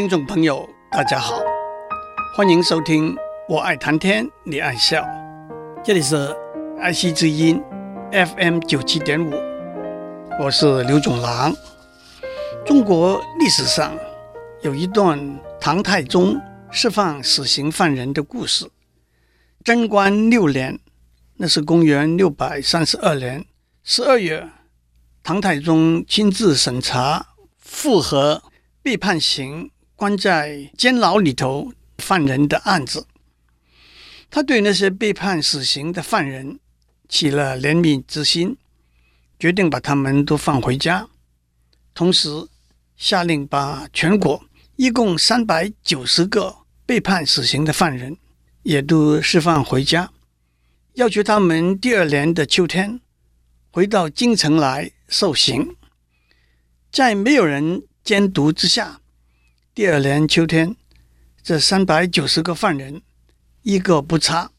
听众朋友，大家好，欢迎收听《我爱谈天，你爱笑》，这里是爱惜之音 FM 九七点五，我是刘总郎。中国历史上有一段唐太宗释放死刑犯人的故事。贞观六年，那是公元六百三十二年十二月，唐太宗亲自审查复核被判刑。关在监牢里头犯人的案子，他对那些被判死刑的犯人起了怜悯之心，决定把他们都放回家，同时下令把全国一共三百九十个被判死刑的犯人也都释放回家，要求他们第二年的秋天回到京城来受刑，在没有人监督之下。第二年秋天，这三百九十个犯人一个不差，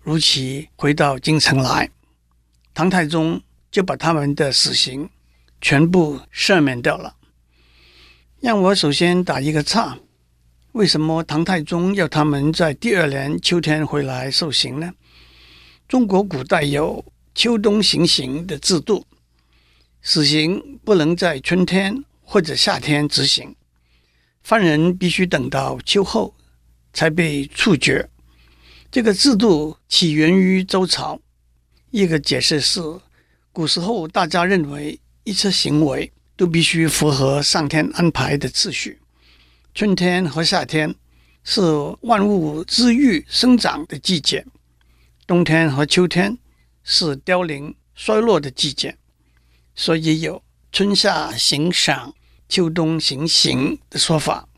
如期回到京城来。唐太宗就把他们的死刑全部赦免掉了。让我首先打一个岔：为什么唐太宗要他们在第二年秋天回来受刑呢？中国古代有秋冬行刑的制度，死刑不能在春天或者夏天执行。犯人必须等到秋后才被处决。这个制度起源于周朝。一个解释是，古时候大家认为一切行为都必须符合上天安排的次序。春天和夏天是万物滋育生长的季节，冬天和秋天是凋零衰落的季节。所以有春夏行赏。秋冬行刑的说法，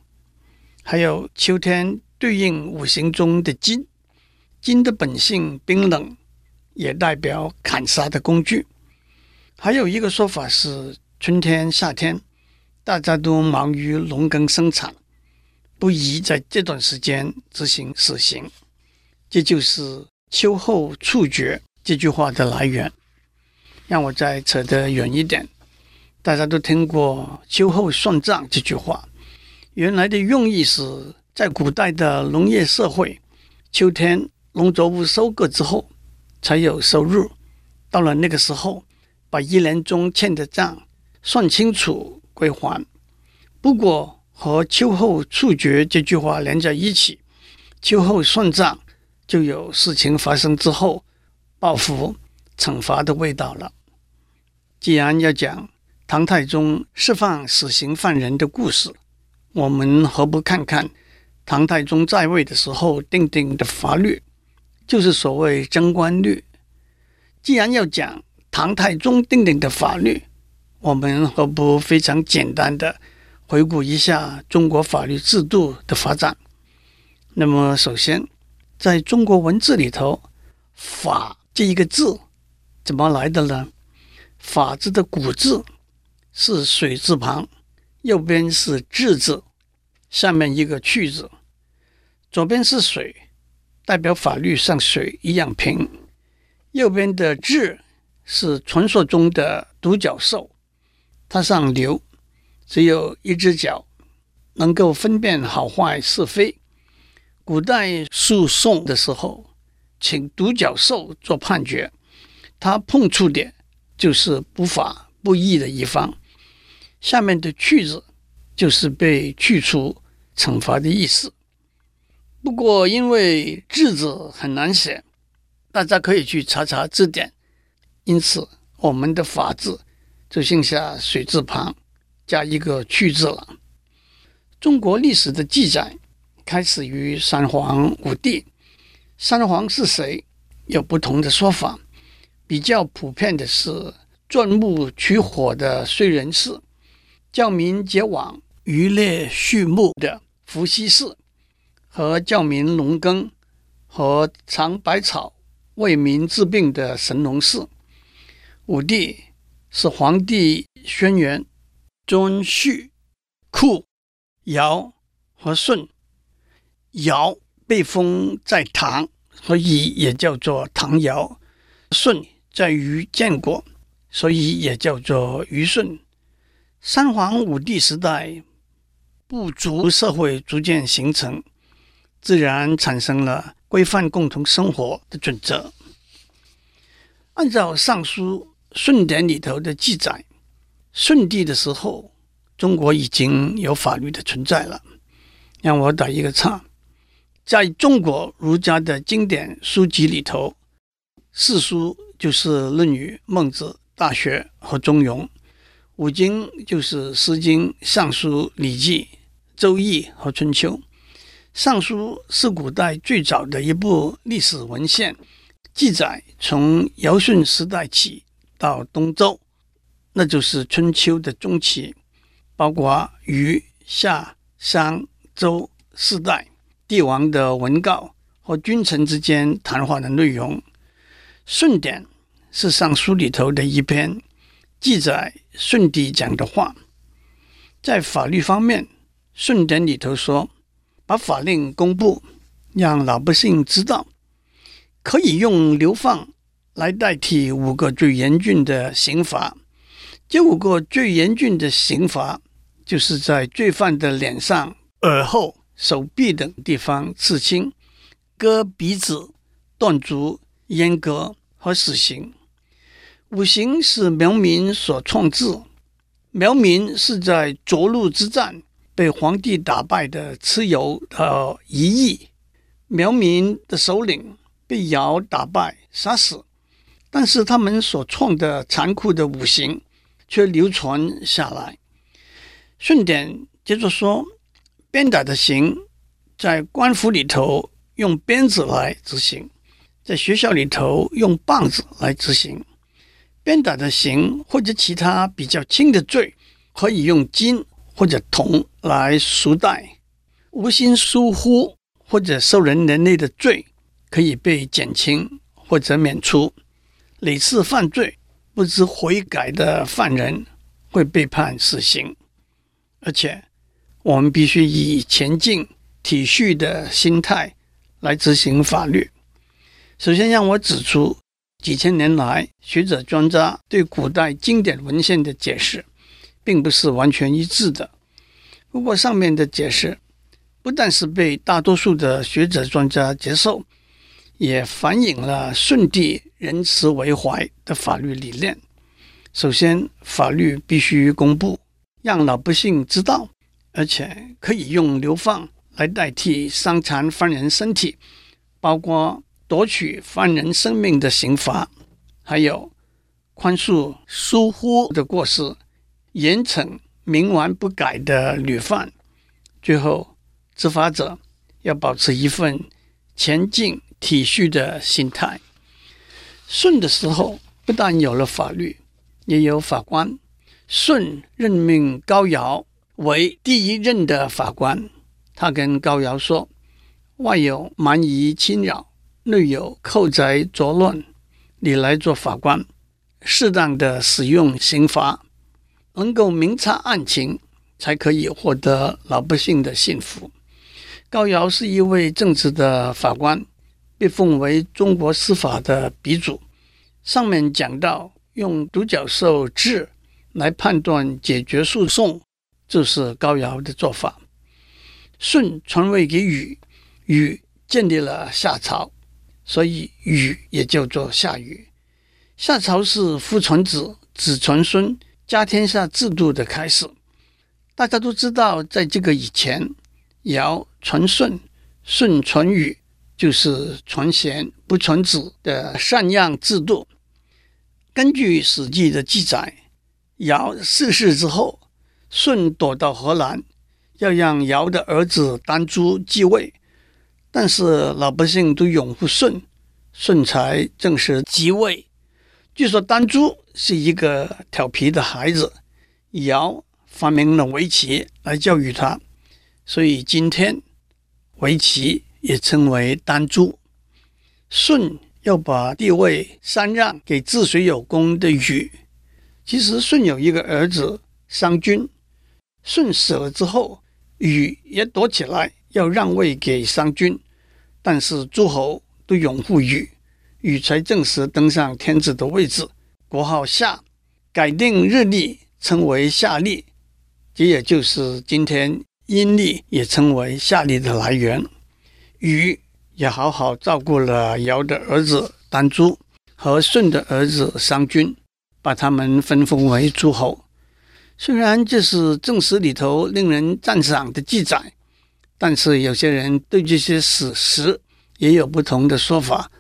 还有秋天对应五行中的金，金的本性冰冷，也代表砍杀的工具。还有一个说法是春天、夏天大家都忙于农耕生产，不宜在这段时间执行死刑。这就是秋后处决这句话的来源。让我再扯得远一点。大家都听过“秋后算账”这句话，原来的用意是在古代的农业社会，秋天农作物收割之后才有收入，到了那个时候，把一年中欠的账算清楚归还。不过和“秋后处决”这句话连在一起，“秋后算账”就有事情发生之后报复惩罚的味道了。既然要讲，唐太宗释放死刑犯人的故事，我们何不看看唐太宗在位的时候定定的法律，就是所谓贞观律。既然要讲唐太宗定定的法律，我们何不非常简单的回顾一下中国法律制度的发展？那么，首先，在中国文字里头，“法”这一个字怎么来的呢？“法”字的古字。是水字旁，右边是治字，下面一个去字，左边是水，代表法律像水一样平。右边的治是传说中的独角兽，它像牛，只有一只脚，能够分辨好坏是非。古代诉讼的时候，请独角兽做判决，它碰触点就是不法不义的一方。下面的“去”字就是被去除、惩罚的意思。不过，因为“治”字很难写，大家可以去查查字典。因此，我们的“法”字就剩下水字旁加一个“去”字了。中国历史的记载开始于三皇五帝。三皇是谁？有不同的说法。比较普遍的是钻木取火的燧人氏。教民结网、渔猎畜牧的伏羲氏，和教民农耕和尝百草、为民治病的神农氏。五帝是黄帝轩辕、顓頊、库、尧和舜。尧被封在唐，所以也叫做唐尧；舜在于建国，所以也叫做虞舜。三皇五帝时代，部族社会逐渐形成，自然产生了规范共同生活的准则。按照《尚书·舜典》里头的记载，舜帝的时候，中国已经有法律的存在了。让我打一个岔，在中国儒家的经典书籍里头，四书就是《论语》《孟子》《大学》和《中庸》，五经就是《诗经》《尚书》《礼记》《周易》和《春秋》。《尚书》是古代最早的一部历史文献，记载从尧舜时代起到东周，那就是春秋的中期，包括禹、夏、商。周四代帝王的文告和君臣之间谈话的内容，《舜典》是尚书里头的一篇记载舜帝讲的话。在法律方面，《舜典》里头说，把法令公布，让老百姓知道，可以用流放来代替五个最严峻的刑罚。这五个最严峻的刑罚，就是在罪犯的脸上。耳后、手臂等地方刺青、割鼻子、断足、阉割和死刑。五行是苗民所创制。苗民是在涿鹿之战被黄帝打败的蚩尤的遗裔。苗民的首领被尧打败杀死，但是他们所创的残酷的五行却流传下来。顺典接着说。鞭打的刑，在官府里头用鞭子来执行，在学校里头用棒子来执行。鞭打的刑或者其他比较轻的罪，可以用金或者铜来赎代。无心疏忽或者受人连累的罪，可以被减轻或者免除。屡次犯罪不知悔改的犯人，会被判死刑，而且。我们必须以前进、体恤的心态来执行法律。首先，让我指出，几千年来学者专家对古代经典文献的解释，并不是完全一致的。不过，上面的解释不但是被大多数的学者专家接受，也反映了舜帝仁慈为怀的法律理念。首先，法律必须公布，让老百姓知道。而且可以用流放来代替伤残犯人身体，包括夺取犯人生命的刑罚，还有宽恕疏忽的过失，严惩冥顽不改的屡犯。最后，执法者要保持一份前进体恤的心态。舜的时候，不但有了法律，也有法官。舜任命高尧。为第一任的法官，他跟高尧说：“外有蛮夷侵扰，内有寇贼作乱，你来做法官，适当的使用刑罚，能够明察案情，才可以获得老百姓的信服。”高尧是一位正直的法官，被奉为中国司法的鼻祖。上面讲到用独角兽痔来判断解决诉讼。这是高尧的做法。舜传位给禹，禹建立了夏朝，所以禹也叫做夏禹。夏朝是父传子，子传孙，家天下制度的开始。大家都知道，在这个以前，尧传舜，舜传禹，就是传贤不传子的禅让制度。根据《史记》的记载，尧逝世之后。舜躲到河南，要让尧的儿子丹朱继位，但是老百姓都拥护舜，舜才正式即位。据说丹朱是一个调皮的孩子，尧发明了围棋来教育他，所以今天围棋也称为丹朱。舜要把帝位禅让给治水有功的禹，其实舜有一个儿子商均。舜死了之后，禹也躲起来要让位给商均，但是诸侯都拥护禹，禹才正式登上天子的位置，国号夏，改定日历称为夏历，这也就是今天阴历也称为夏历的来源。禹也好好照顾了尧的儿子丹朱和舜的儿子商均，把他们分封为诸侯。虽然这是正史里头令人赞赏的记载，但是有些人对这些史实也有不同的说法：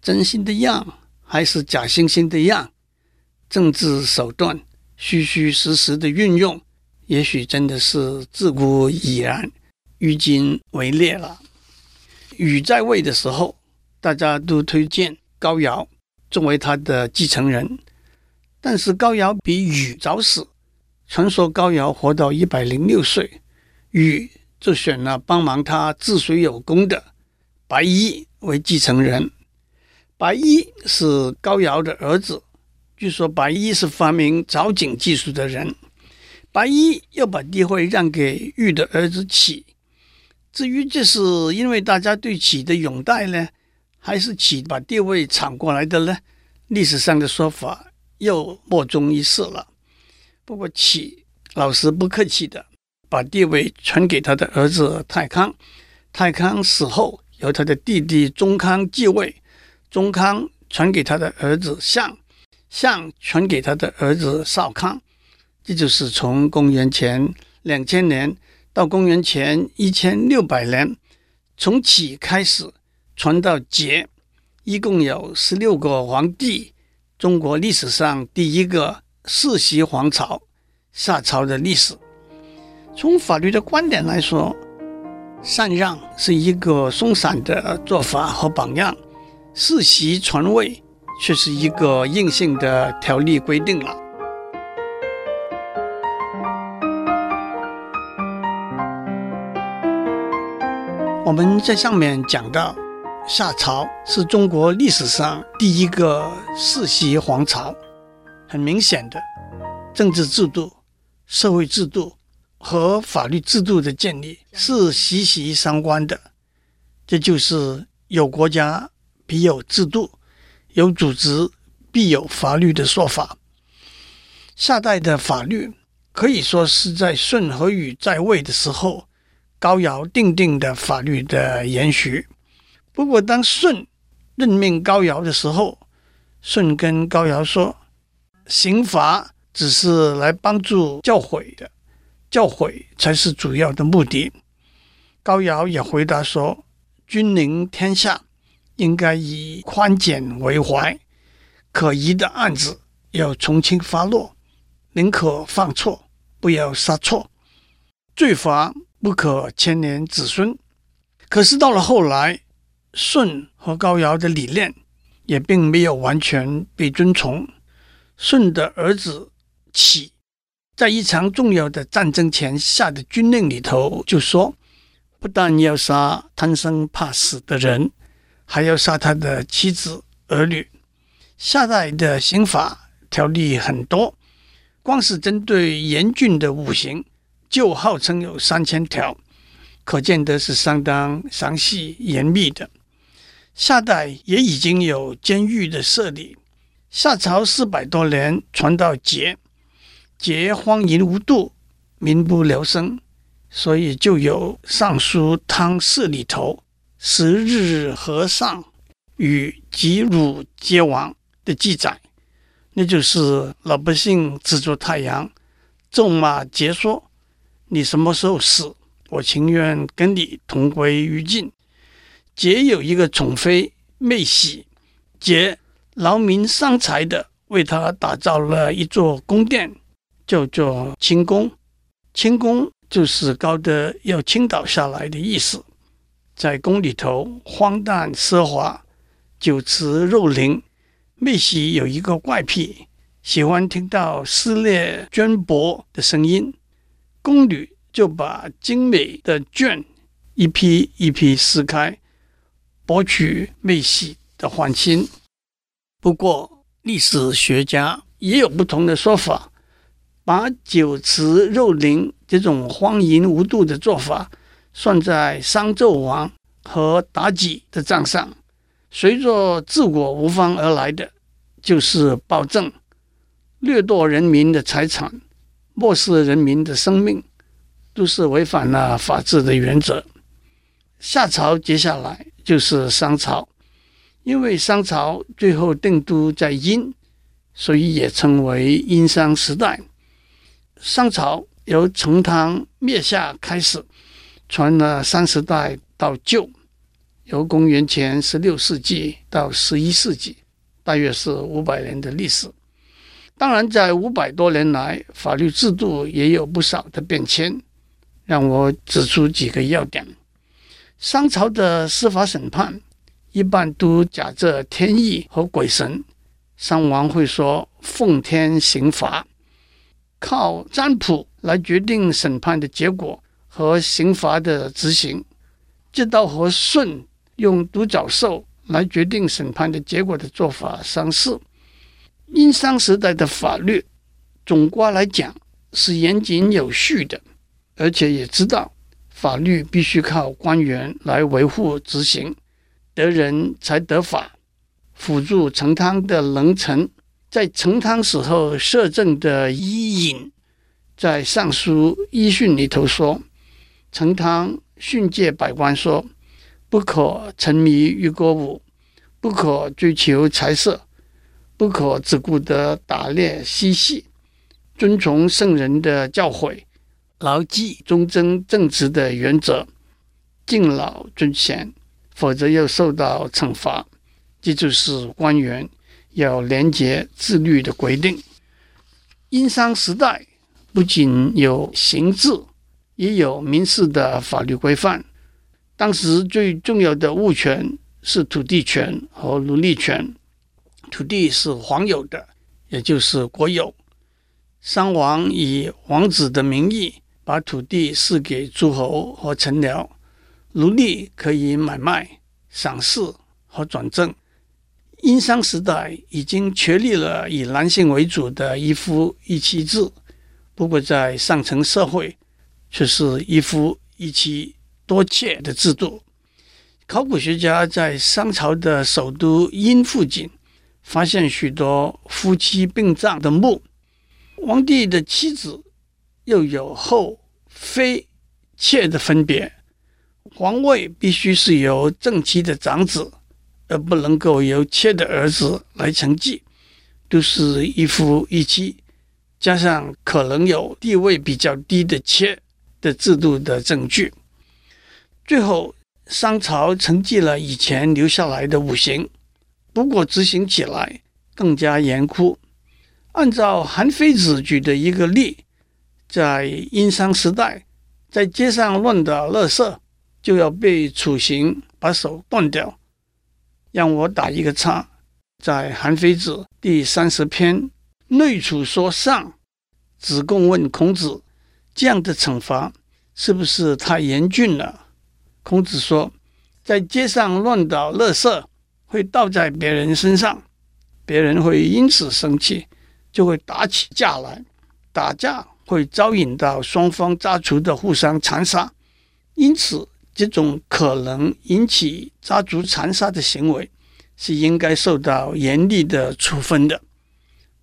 真心的样还是假惺惺的样？政治手段虚虚实实的运用，也许真的是自古已然，于今为烈了。禹在位的时候，大家都推荐高尧作为他的继承人，但是高尧比禹早死，传说高尧活到一百零六岁，禹就选了帮忙他治水有功的白衣为继承人。白衣是高尧的儿子，据说白衣是发明凿井技术的人。白衣又把地位让给禹的儿子启。至于这是因为大家对启的拥戴呢，还是启把地位抢过来的呢？历史上的说法又莫衷一是了。不过启老实不客气的把地位传给他的儿子太康，太康死后由他的弟弟宗康继位，宗康传给他的儿子相，相传给他的儿子少康，这就是从公元前两千年。到公元前一千六百年，从启开始传到桀，一共有十六个皇帝。中国历史上第一个世袭皇朝——夏朝的历史。从法律的观点来说，禅让是一个松散的做法和榜样，世袭传位却是一个硬性的条例规定了。我们在上面讲到，夏朝是中国历史上第一个世袭皇朝。很明显的，政治制度、社会制度和法律制度的建立是息息相关的。这就是有国家必有制度，有组织必有法律的说法。夏代的法律可以说是在舜和禹在位的时候。高尧定定的法律的延续。不过，当舜任命高尧的时候，舜跟高尧说：“刑罚只是来帮助教诲的，教诲才是主要的目的。”高尧也回答说：“君临天下，应该以宽简为怀，可疑的案子要从轻发落，宁可犯错，不要杀错，罪罚。”不可牵连子孙。可是到了后来，舜和高尧的理念也并没有完全被遵从。舜的儿子启在一场重要的战争前下的军令里头就说：“不但要杀贪生怕死的人，还要杀他的妻子儿女。”夏代的刑法条例很多，光是针对严峻的五刑。就号称有三千条，可见得是相当详细严密的。夏代也已经有监狱的设立。夏朝四百多年，传到桀，桀荒淫无度，民不聊生，所以就有《尚书汤氏》里头“十日和尚与吉汝皆亡”的记载，那就是老百姓指着太阳咒骂桀说。你什么时候死？我情愿跟你同归于尽。桀有一个宠妃妹喜，桀劳民伤财的为他打造了一座宫殿，叫做清宫。清宫就是高的要倾倒下来的意思。在宫里头荒诞奢华，酒池肉林。妹喜有一个怪癖，喜欢听到撕裂绢帛的声音。宫女就把精美的绢一批一批撕开，博取妹喜的欢心。不过，历史学家也有不同的说法，把酒池肉林这种荒淫无度的做法算在商纣王和妲己的账上。随着治国无方而来的，就是暴政，掠夺人民的财产。漠视人民的生命，都是违反了法治的原则。夏朝接下来就是商朝，因为商朝最后定都在殷，所以也称为殷商时代。商朝由成汤灭夏开始，传了三十代到旧，由公元前十六世纪到十一世纪，大约是五百年的历史。当然，在五百多年来，法律制度也有不少的变迁。让我指出几个要点：商朝的司法审判一般都假设天意和鬼神，商王会说“奉天行罚”，靠占卜来决定审判的结果和刑罚的执行。这倒和舜用独角兽来决定审判的结果的做法相似。殷商时代的法律，总括来讲是严谨有序的，而且也知道法律必须靠官员来维护执行，得人才得法。辅助成汤的能臣，在成汤死后摄政的伊尹，在《尚书伊训》里头说，成汤训诫百官说：不可沉迷于歌舞，不可追求财色。不可只顾得打猎嬉戏，遵从圣人的教诲，牢记忠贞正直的原则，敬老尊贤，否则要受到惩罚。这就是官员要廉洁自律的规定。殷商时代不仅有刑制，也有民事的法律规范。当时最重要的物权是土地权和奴隶权。土地是皇有的，也就是国有。商王以王子的名义把土地赐给诸侯和臣僚，奴隶可以买卖、赏赐和转正。殷商时代已经确立了以男性为主的一夫一妻制，不过在上层社会却是一夫一妻多妾的制度。考古学家在商朝的首都殷附近。发现许多夫妻并葬的墓，皇帝的妻子又有后、妃、妾的分别。皇位必须是由正妻的长子，而不能够由妾的儿子来承继，都是一夫一妻，加上可能有地位比较低的妾的制度的证据。最后，商朝承继了以前留下来的五行。不过执行起来更加严酷。按照韩非子举的一个例，在殷商时代，在街上乱倒垃圾就要被处刑，把手断掉。让我打一个叉，在韩非子第三十篇内处说上，子贡问孔子：这样的惩罚是不是太严峻了？孔子说：在街上乱倒垃圾。会倒在别人身上，别人会因此生气，就会打起架来。打架会招引到双方家族的互相残杀，因此这种可能引起家族残杀的行为是应该受到严厉的处分的。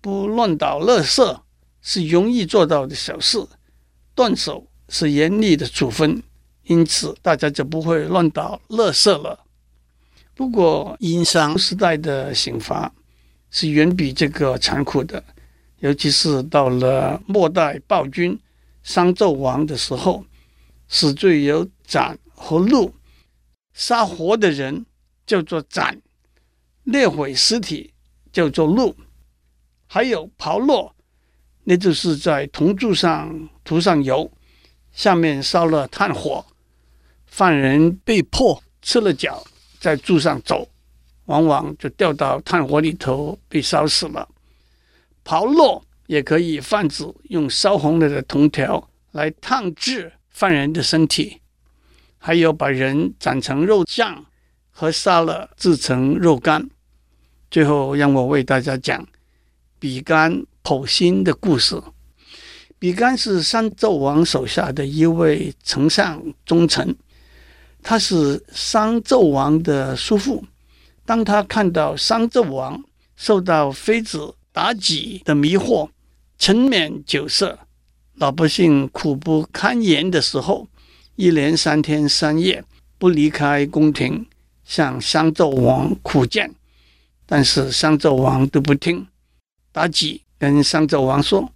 不乱倒垃圾是容易做到的小事，断手是严厉的处分，因此大家就不会乱倒垃圾了。不过，殷商时代的刑罚是远比这个残酷的，尤其是到了末代暴君商纣王的时候，死罪有斩和戮，杀活的人叫做斩，猎毁尸体叫做戮，还有炮烙，那就是在铜柱上涂上油，下面烧了炭火，犯人被迫赤了脚。在柱上走，往往就掉到炭火里头被烧死了。炮烙也可以泛指用烧红了的铜条来烫制犯人的身体，还有把人斩成肉酱和杀了制成肉干。最后，让我为大家讲比干剖心的故事。比干是商纣王手下的一位丞相忠臣。他是商纣王的叔父。当他看到商纣王受到妃子妲己的迷惑，沉湎酒色，老百姓苦不堪言的时候，一连三天三夜不离开宫廷，向商纣王苦谏，但是商纣王都不听。妲己跟商纣王说：“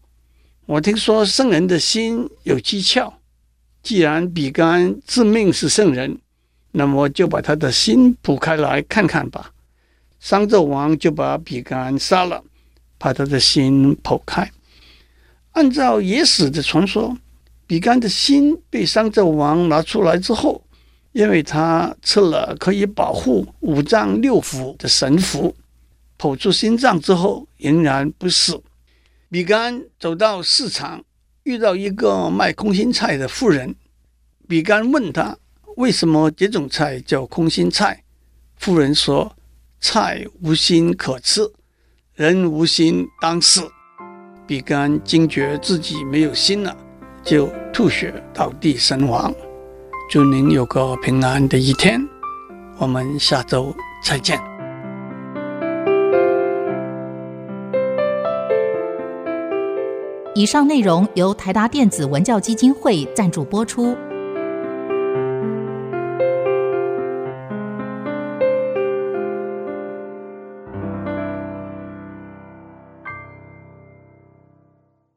我听说圣人的心有蹊跷，既然比干自命是圣人，那么就把他的心剖开来看看吧。”商纣王就把比干杀了，把他的心剖开。按照野史的传说，比干的心被商纣王拿出来之后，因为他吃了可以保护五脏六腑的神符，剖出心脏之后仍然不死。比干走到市场，遇到一个卖空心菜的妇人，比干问他为什么这种菜叫空心菜，妇人说：“菜无心可吃，人无心当食。”比干惊觉自己没有心了，就吐血倒地身亡。祝您有个平安的一天，我们下周再见。以上内容由台达电子文教基金会赞助播出。